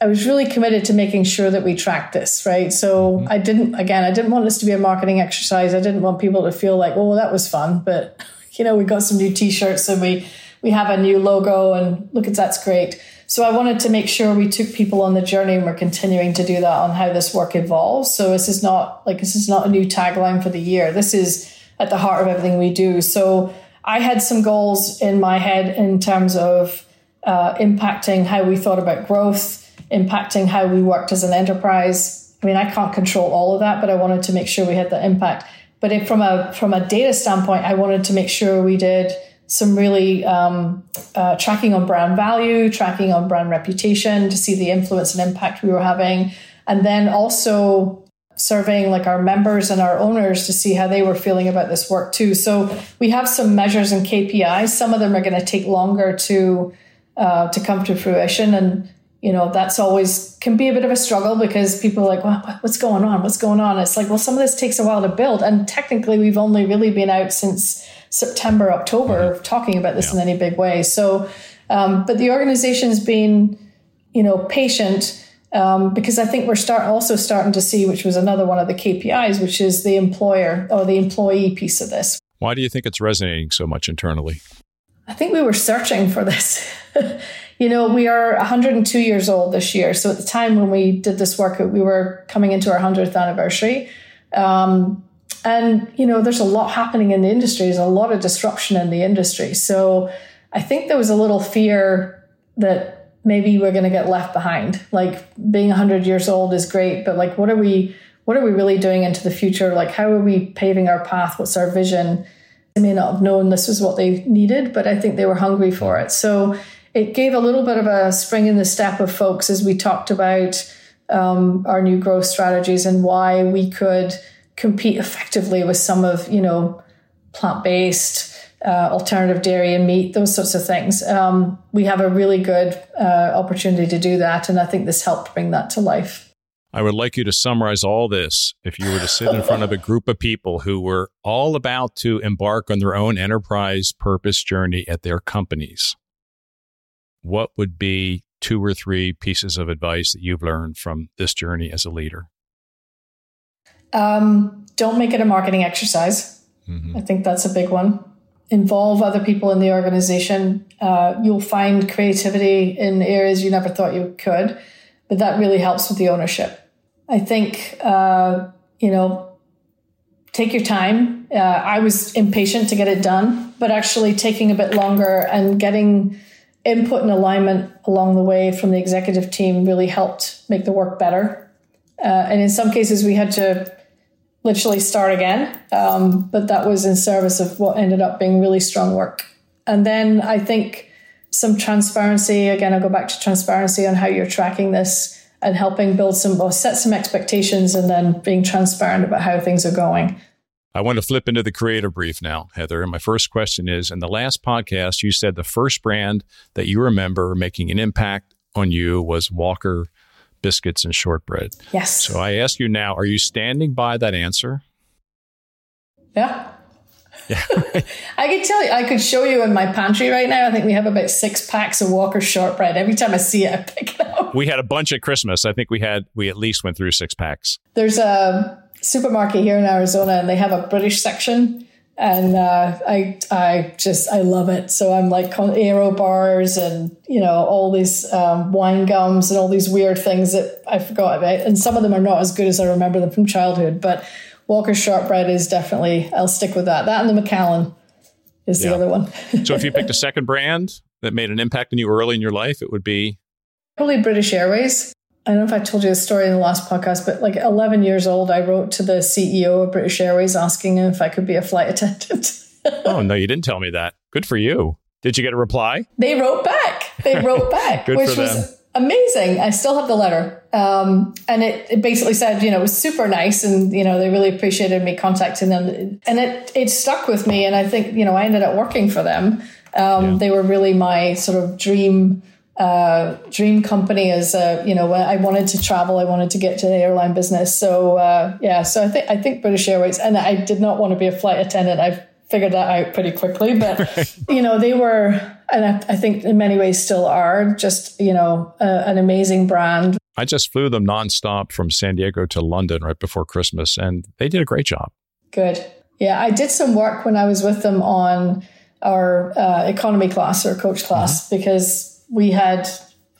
I was really committed to making sure that we tracked this, right? So mm-hmm. I didn't, again, I didn't want this to be a marketing exercise. I didn't want people to feel like, oh, that was fun. But, you know, we got some new t-shirts and we, we have a new logo and look at that's great. So I wanted to make sure we took people on the journey and we're continuing to do that on how this work evolves. So this is not like, this is not a new tagline for the year. This is at the heart of everything we do. So I had some goals in my head in terms of uh, impacting how we thought about growth, impacting how we worked as an enterprise. I mean, I can't control all of that, but I wanted to make sure we had the impact. But if from a from a data standpoint, I wanted to make sure we did some really um, uh, tracking on brand value, tracking on brand reputation to see the influence and impact we were having, and then also surveying like our members and our owners to see how they were feeling about this work too. So we have some measures and KPIs. Some of them are going to take longer to uh, to come to fruition, and you know, that's always can be a bit of a struggle because people are like, well, what's going on? What's going on? It's like, well, some of this takes a while to build. And technically, we've only really been out since September, October, mm-hmm. talking about this yeah. in any big way. So, um, but the organization's been, you know, patient um, because I think we're start also starting to see, which was another one of the KPIs, which is the employer or the employee piece of this. Why do you think it's resonating so much internally? I think we were searching for this. you know, we are 102 years old this year. So at the time when we did this work, we were coming into our 100th anniversary. Um, and, you know, there's a lot happening in the industry. There's a lot of disruption in the industry. So I think there was a little fear that maybe we're going to get left behind. Like being 100 years old is great, but like, what are we, what are we really doing into the future? Like, how are we paving our path? What's our vision? They may not have known this was what they needed, but I think they were hungry for it. So it gave a little bit of a spring in the step of folks as we talked about um, our new growth strategies and why we could compete effectively with some of you know plant-based uh, alternative dairy and meat those sorts of things. Um, we have a really good uh, opportunity to do that and i think this helped bring that to life. I would like you to summarize all this if you were to sit in front of a group of people who were all about to embark on their own enterprise purpose journey at their companies. What would be two or three pieces of advice that you've learned from this journey as a leader? Um, don't make it a marketing exercise. Mm-hmm. I think that's a big one. Involve other people in the organization. Uh, you'll find creativity in areas you never thought you could, but that really helps with the ownership. I think, uh, you know, take your time. Uh, I was impatient to get it done, but actually taking a bit longer and getting input and alignment along the way from the executive team really helped make the work better. Uh, and in some cases, we had to literally start again. Um, but that was in service of what ended up being really strong work. And then I think some transparency. Again, I'll go back to transparency on how you're tracking this and helping build some or set some expectations and then being transparent about how things are going. I want to flip into the creative brief now, Heather. And my first question is In the last podcast, you said the first brand that you remember making an impact on you was Walker Biscuits and Shortbread. Yes. So I ask you now, are you standing by that answer? Yeah. Yeah. I could tell you, I could show you in my pantry right now. I think we have about six packs of Walker shortbread. Every time I see it, I pick it up. We had a bunch at Christmas. I think we had, we at least went through six packs. There's a supermarket here in Arizona and they have a British section. And uh, I, I just, I love it. So I'm like Aero bars and, you know, all these um, wine gums and all these weird things that I forgot about. And some of them are not as good as I remember them from childhood. But Walker's shortbread is definitely, I'll stick with that. That and the Macallan is the yeah. other one. so if you picked a second brand that made an impact on you early in your life, it would be? Probably British Airways. I don't know if I told you the story in the last podcast, but like 11 years old, I wrote to the CEO of British Airways asking him if I could be a flight attendant. oh, no, you didn't tell me that. Good for you. Did you get a reply? They wrote back. They wrote back, which was amazing. I still have the letter. Um, and it, it, basically said, you know, it was super nice and, you know, they really appreciated me contacting them. And it, it stuck with me. And I think, you know, I ended up working for them. Um, yeah. They were really my sort of dream, uh, dream company as a, you know, when I wanted to travel, I wanted to get to the airline business. So, uh, yeah, so I think, I think British Airways, and I did not want to be a flight attendant. I've figured that out pretty quickly, but, you know, they were, and I, I, think in many ways still are just you know an amazing brand. I just flew them nonstop from San Diego to London right before Christmas, and they did a great job. Good, yeah. I did some work when I was with them on our uh, economy class or coach class mm-hmm. because we had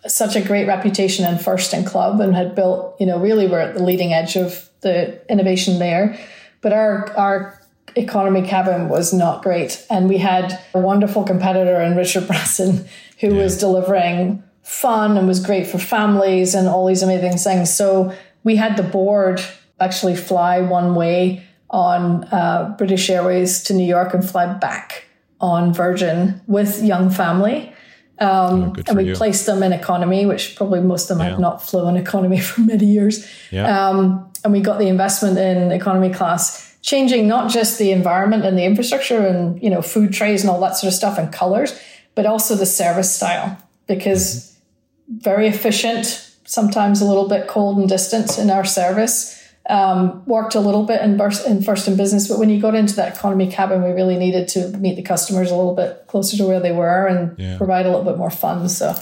such a great reputation in first and club and had built you know really we're at the leading edge of the innovation there but our our economy cabin was not great. And we had a wonderful competitor in Richard Branson who yeah. was delivering fun and was great for families and all these amazing things. So we had the board actually fly one way on uh, British Airways to New York and fly back on Virgin with young family. Um, oh, and we you. placed them in economy, which probably most of them yeah. have not flown economy for many years. Yeah. Um, and we got the investment in economy class changing not just the environment and the infrastructure and you know food trays and all that sort of stuff and colors but also the service style because very efficient sometimes a little bit cold and distant in our service um, worked a little bit in, burst, in first in business but when you got into that economy cabin we really needed to meet the customers a little bit closer to where they were and yeah. provide a little bit more fun so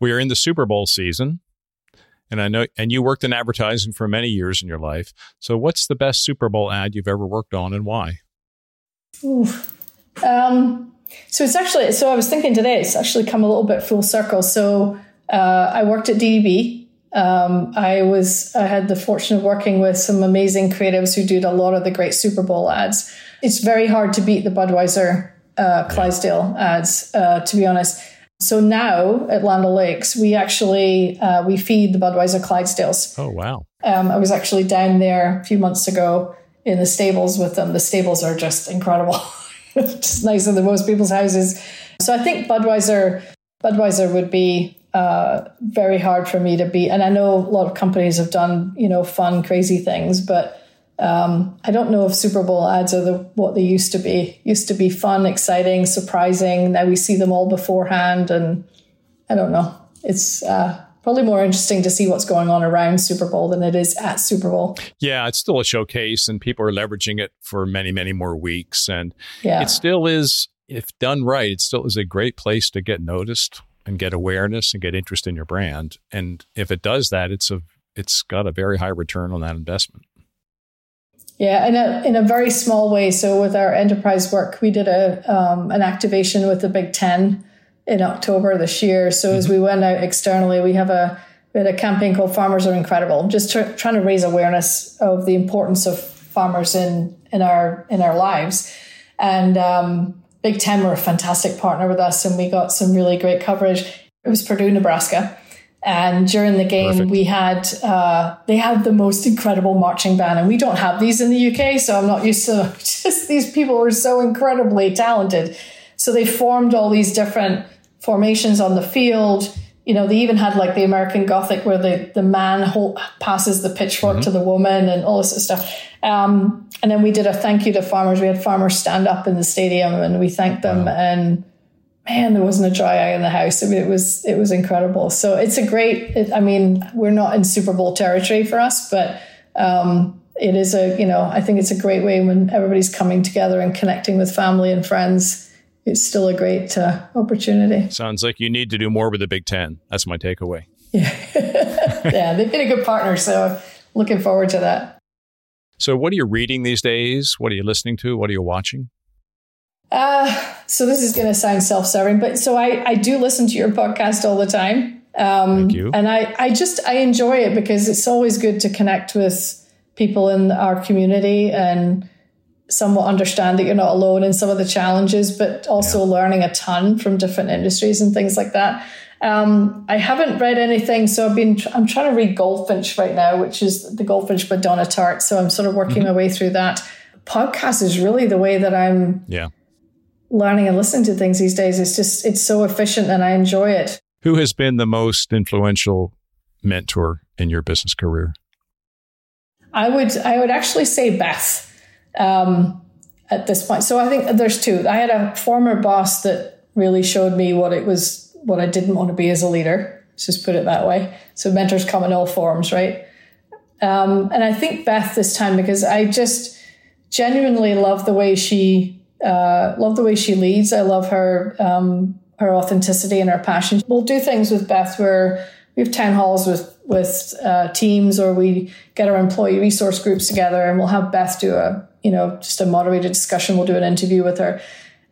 we are in the super bowl season and I know, and you worked in advertising for many years in your life. So, what's the best Super Bowl ad you've ever worked on, and why? Um, so it's actually, so I was thinking today, it's actually come a little bit full circle. So uh, I worked at DDB. Um, I was, I had the fortune of working with some amazing creatives who did a lot of the great Super Bowl ads. It's very hard to beat the Budweiser uh, Clydesdale ads, uh, to be honest. So now at Land O'Lakes, we actually uh, we feed the Budweiser Clydesdales. Oh wow! Um, I was actually down there a few months ago in the stables with them. The stables are just incredible, just nicer than most people's houses. So I think Budweiser Budweiser would be uh, very hard for me to be. And I know a lot of companies have done you know fun, crazy things, but um, I don't know if Super Bowl ads are the what they used to be. Used to be fun, exciting, surprising. Now we see them all beforehand, and I don't know. It's uh, probably more interesting to see what's going on around Super Bowl than it is at Super Bowl. Yeah, it's still a showcase, and people are leveraging it for many, many more weeks. And yeah. it still is, if done right, it still is a great place to get noticed and get awareness and get interest in your brand. And if it does that, it's a it's got a very high return on that investment. Yeah, in a in a very small way. So with our enterprise work, we did a um, an activation with the Big Ten in October this year. So mm-hmm. as we went out externally, we have a we had a campaign called "Farmers Are Incredible," just tr- trying to raise awareness of the importance of farmers in in our in our lives. And um, Big Ten were a fantastic partner with us, and we got some really great coverage. It was Purdue, Nebraska. And during the game, Perfect. we had uh, they had the most incredible marching band, and we don't have these in the UK, so I'm not used to. Just these people were so incredibly talented, so they formed all these different formations on the field. You know, they even had like the American Gothic, where the the man hold, passes the pitchfork mm-hmm. to the woman, and all this stuff. Um, and then we did a thank you to farmers. We had farmers stand up in the stadium, and we thanked them, wow. and man, there wasn't a dry eye in the house. I mean, it was it was incredible. So it's a great. It, I mean, we're not in Super Bowl territory for us, but um, it is a you know I think it's a great way when everybody's coming together and connecting with family and friends. It's still a great uh, opportunity. Sounds like you need to do more with the Big Ten. That's my takeaway. Yeah, yeah, they've been a good partner. So looking forward to that. So, what are you reading these days? What are you listening to? What are you watching? Uh, so this is going to sound self-serving, but so I, I do listen to your podcast all the time. Um, Thank you. And I, I just, I enjoy it because it's always good to connect with people in our community and somewhat understand that you're not alone in some of the challenges, but also yeah. learning a ton from different industries and things like that. Um, I haven't read anything, so I've been. I'm trying to read Goldfinch right now, which is the Goldfinch by Donna Tartt. So I'm sort of working mm-hmm. my way through that. Podcast is really the way that I'm. Yeah learning and listening to things these days. It's just, it's so efficient and I enjoy it. Who has been the most influential mentor in your business career? I would, I would actually say Beth um, at this point. So I think there's two. I had a former boss that really showed me what it was, what I didn't want to be as a leader. Let's just put it that way. So mentors come in all forms, right? Um, and I think Beth this time because I just genuinely love the way she uh, love the way she leads. I love her um, her authenticity and her passion. We'll do things with Beth where we have town halls with with uh, teams, or we get our employee resource groups together, and we'll have Beth do a you know just a moderated discussion. We'll do an interview with her,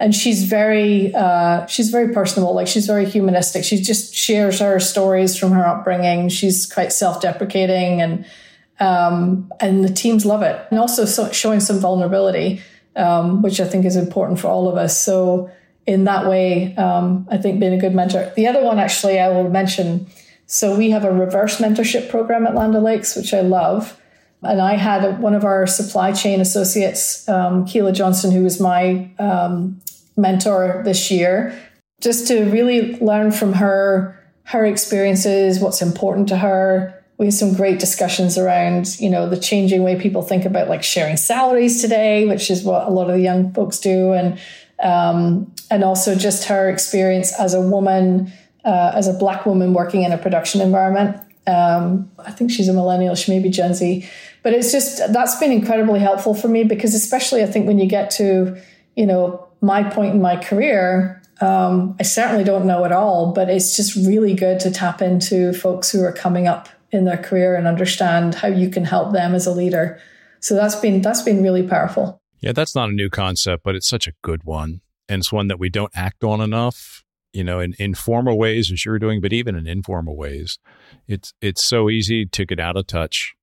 and she's very uh, she's very personable. Like she's very humanistic. She just shares her stories from her upbringing. She's quite self deprecating, and um, and the teams love it, and also so showing some vulnerability um, which I think is important for all of us. So, in that way, um, I think being a good mentor. The other one, actually, I will mention. So, we have a reverse mentorship program at Land O'Lakes, which I love. And I had one of our supply chain associates, um, Keela Johnson, who was my um, mentor this year, just to really learn from her her experiences, what's important to her, we had some great discussions around you know the changing way people think about like sharing salaries today which is what a lot of the young folks do and um, and also just her experience as a woman uh, as a black woman working in a production environment. Um, i think she's a millennial she may be gen z but it's just that's been incredibly helpful for me because especially i think when you get to you know my point in my career um, I certainly don't know it all, but it's just really good to tap into folks who are coming up in their career and understand how you can help them as a leader. So that's been that's been really powerful. Yeah, that's not a new concept, but it's such a good one. And it's one that we don't act on enough, you know, in informal ways as you're doing, but even in informal ways. It's it's so easy to get out of touch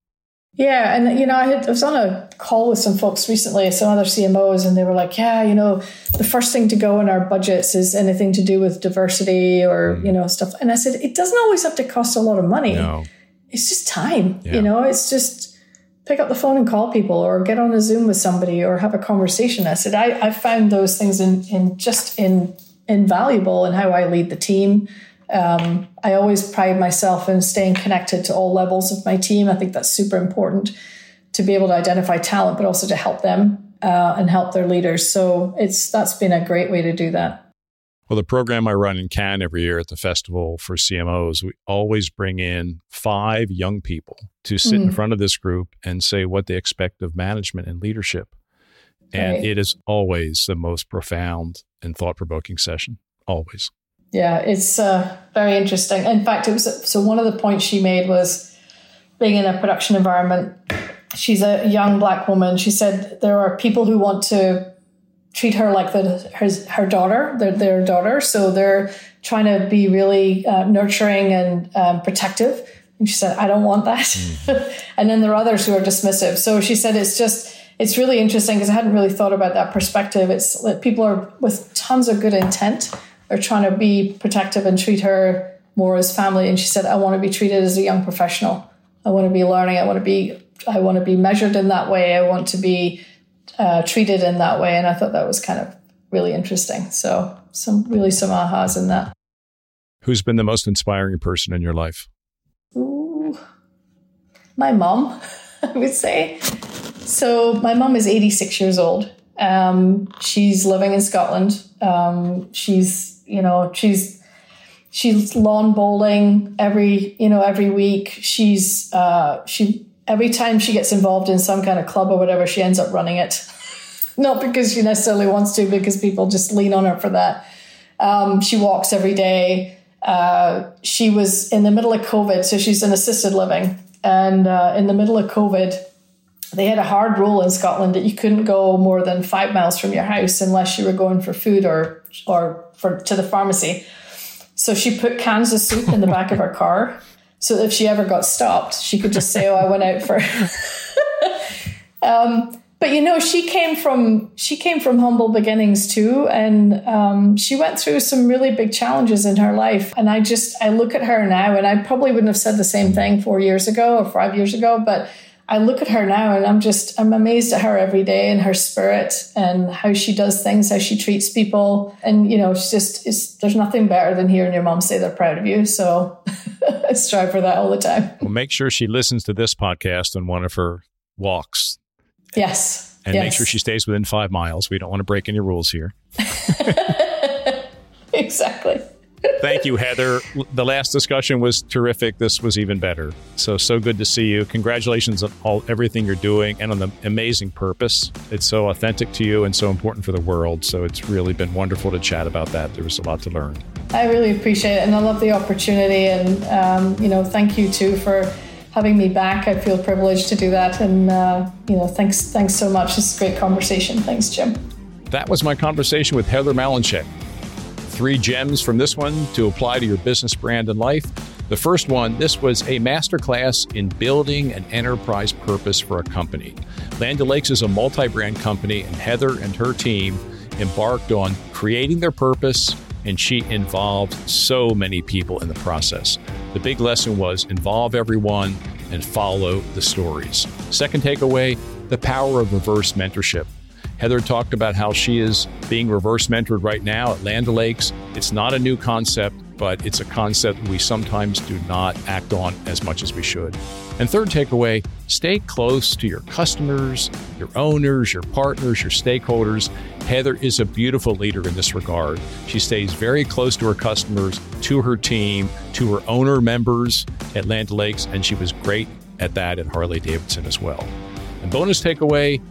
yeah, and you know, I, had, I, was on a call with some folks recently, some other CMOs, and they were like, "Yeah, you know, the first thing to go in our budgets is anything to do with diversity or mm. you know stuff." And I said, "It doesn't always have to cost a lot of money. No it's just time. Yeah. You know, it's just pick up the phone and call people or get on a Zoom with somebody or have a conversation. I said, I, I found those things in, in just in invaluable in how I lead the team. Um, I always pride myself in staying connected to all levels of my team. I think that's super important to be able to identify talent, but also to help them uh, and help their leaders. So it's that's been a great way to do that. Well, the program I run in Cannes every year at the festival for CMOs, we always bring in five young people to sit mm. in front of this group and say what they expect of management and leadership. And right. it is always the most profound and thought provoking session. Always. Yeah, it's uh, very interesting. In fact, it was so one of the points she made was being in a production environment. She's a young black woman. She said there are people who want to treat her like the her, her daughter, their, their daughter. So they're trying to be really uh, nurturing and um, protective. And she said, I don't want that. And then there are others who are dismissive. So she said, it's just, it's really interesting because I hadn't really thought about that perspective. It's like people are with tons of good intent. They're trying to be protective and treat her more as family. And she said, I want to be treated as a young professional. I want to be learning. I want to be, I want to be measured in that way. I want to be uh, treated in that way. And I thought that was kind of really interesting. So some really some ahas in that. Who's been the most inspiring person in your life? Ooh, my mom, I would say. So my mom is 86 years old. Um, she's living in Scotland. Um, she's, you know, she's she's lawn bowling every, you know, every week. She's uh, she every time she gets involved in some kind of club or whatever, she ends up running it. Not because she necessarily wants to, because people just lean on her for that. Um, she walks every day. Uh, she was in the middle of COVID, so she's in assisted living. And uh, in the middle of COVID, they had a hard rule in Scotland that you couldn't go more than five miles from your house unless you were going for food or or for to the pharmacy. So she put cans of soup in the back of her car, so if she ever got stopped, she could just say, "Oh, I went out for." um, but you know, she came from she came from humble beginnings too, and um, she went through some really big challenges in her life. And I just I look at her now, and I probably wouldn't have said the same thing four years ago or five years ago, but I look at her now and I'm just, I'm amazed at her every day and her spirit and how she does things, how she treats people. And, you know, it's just, it's, there's nothing better than hearing your mom say they're proud of you. So I strive for that all the time. Well, make sure she listens to this podcast on one of her walks. Yes. And yes. make sure she stays within five miles. We don't want to break any rules here. exactly. Thank you, Heather. The last discussion was terrific. This was even better. So, so good to see you. Congratulations on all everything you're doing and on the amazing purpose. It's so authentic to you and so important for the world. So, it's really been wonderful to chat about that. There was a lot to learn. I really appreciate it, and I love the opportunity. And um, you know, thank you too for having me back. I feel privileged to do that, and uh, you know, thanks, thanks so much. This is a great conversation. Thanks, Jim. That was my conversation with Heather Malenshek. Three gems from this one to apply to your business brand and life. The first one, this was a masterclass in building an enterprise purpose for a company. Land O'Lakes is a multi brand company, and Heather and her team embarked on creating their purpose, and she involved so many people in the process. The big lesson was involve everyone and follow the stories. Second takeaway the power of reverse mentorship. Heather talked about how she is being reverse mentored right now at Land O'Lakes. It's not a new concept, but it's a concept we sometimes do not act on as much as we should. And third takeaway stay close to your customers, your owners, your partners, your stakeholders. Heather is a beautiful leader in this regard. She stays very close to her customers, to her team, to her owner members at Land O'Lakes, and she was great at that at Harley Davidson as well. And bonus takeaway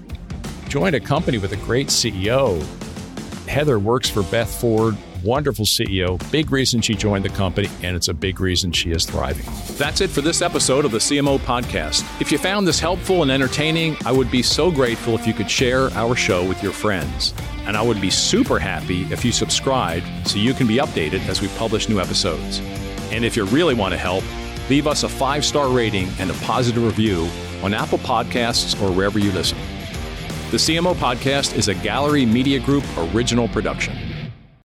joined a company with a great CEO. Heather works for Beth Ford, wonderful CEO, big reason she joined the company, and it's a big reason she is thriving. That's it for this episode of the CMO Podcast. If you found this helpful and entertaining, I would be so grateful if you could share our show with your friends. And I would be super happy if you subscribed so you can be updated as we publish new episodes. And if you really want to help, leave us a five star rating and a positive review on Apple Podcasts or wherever you listen. The CMO Podcast is a Gallery Media Group original production.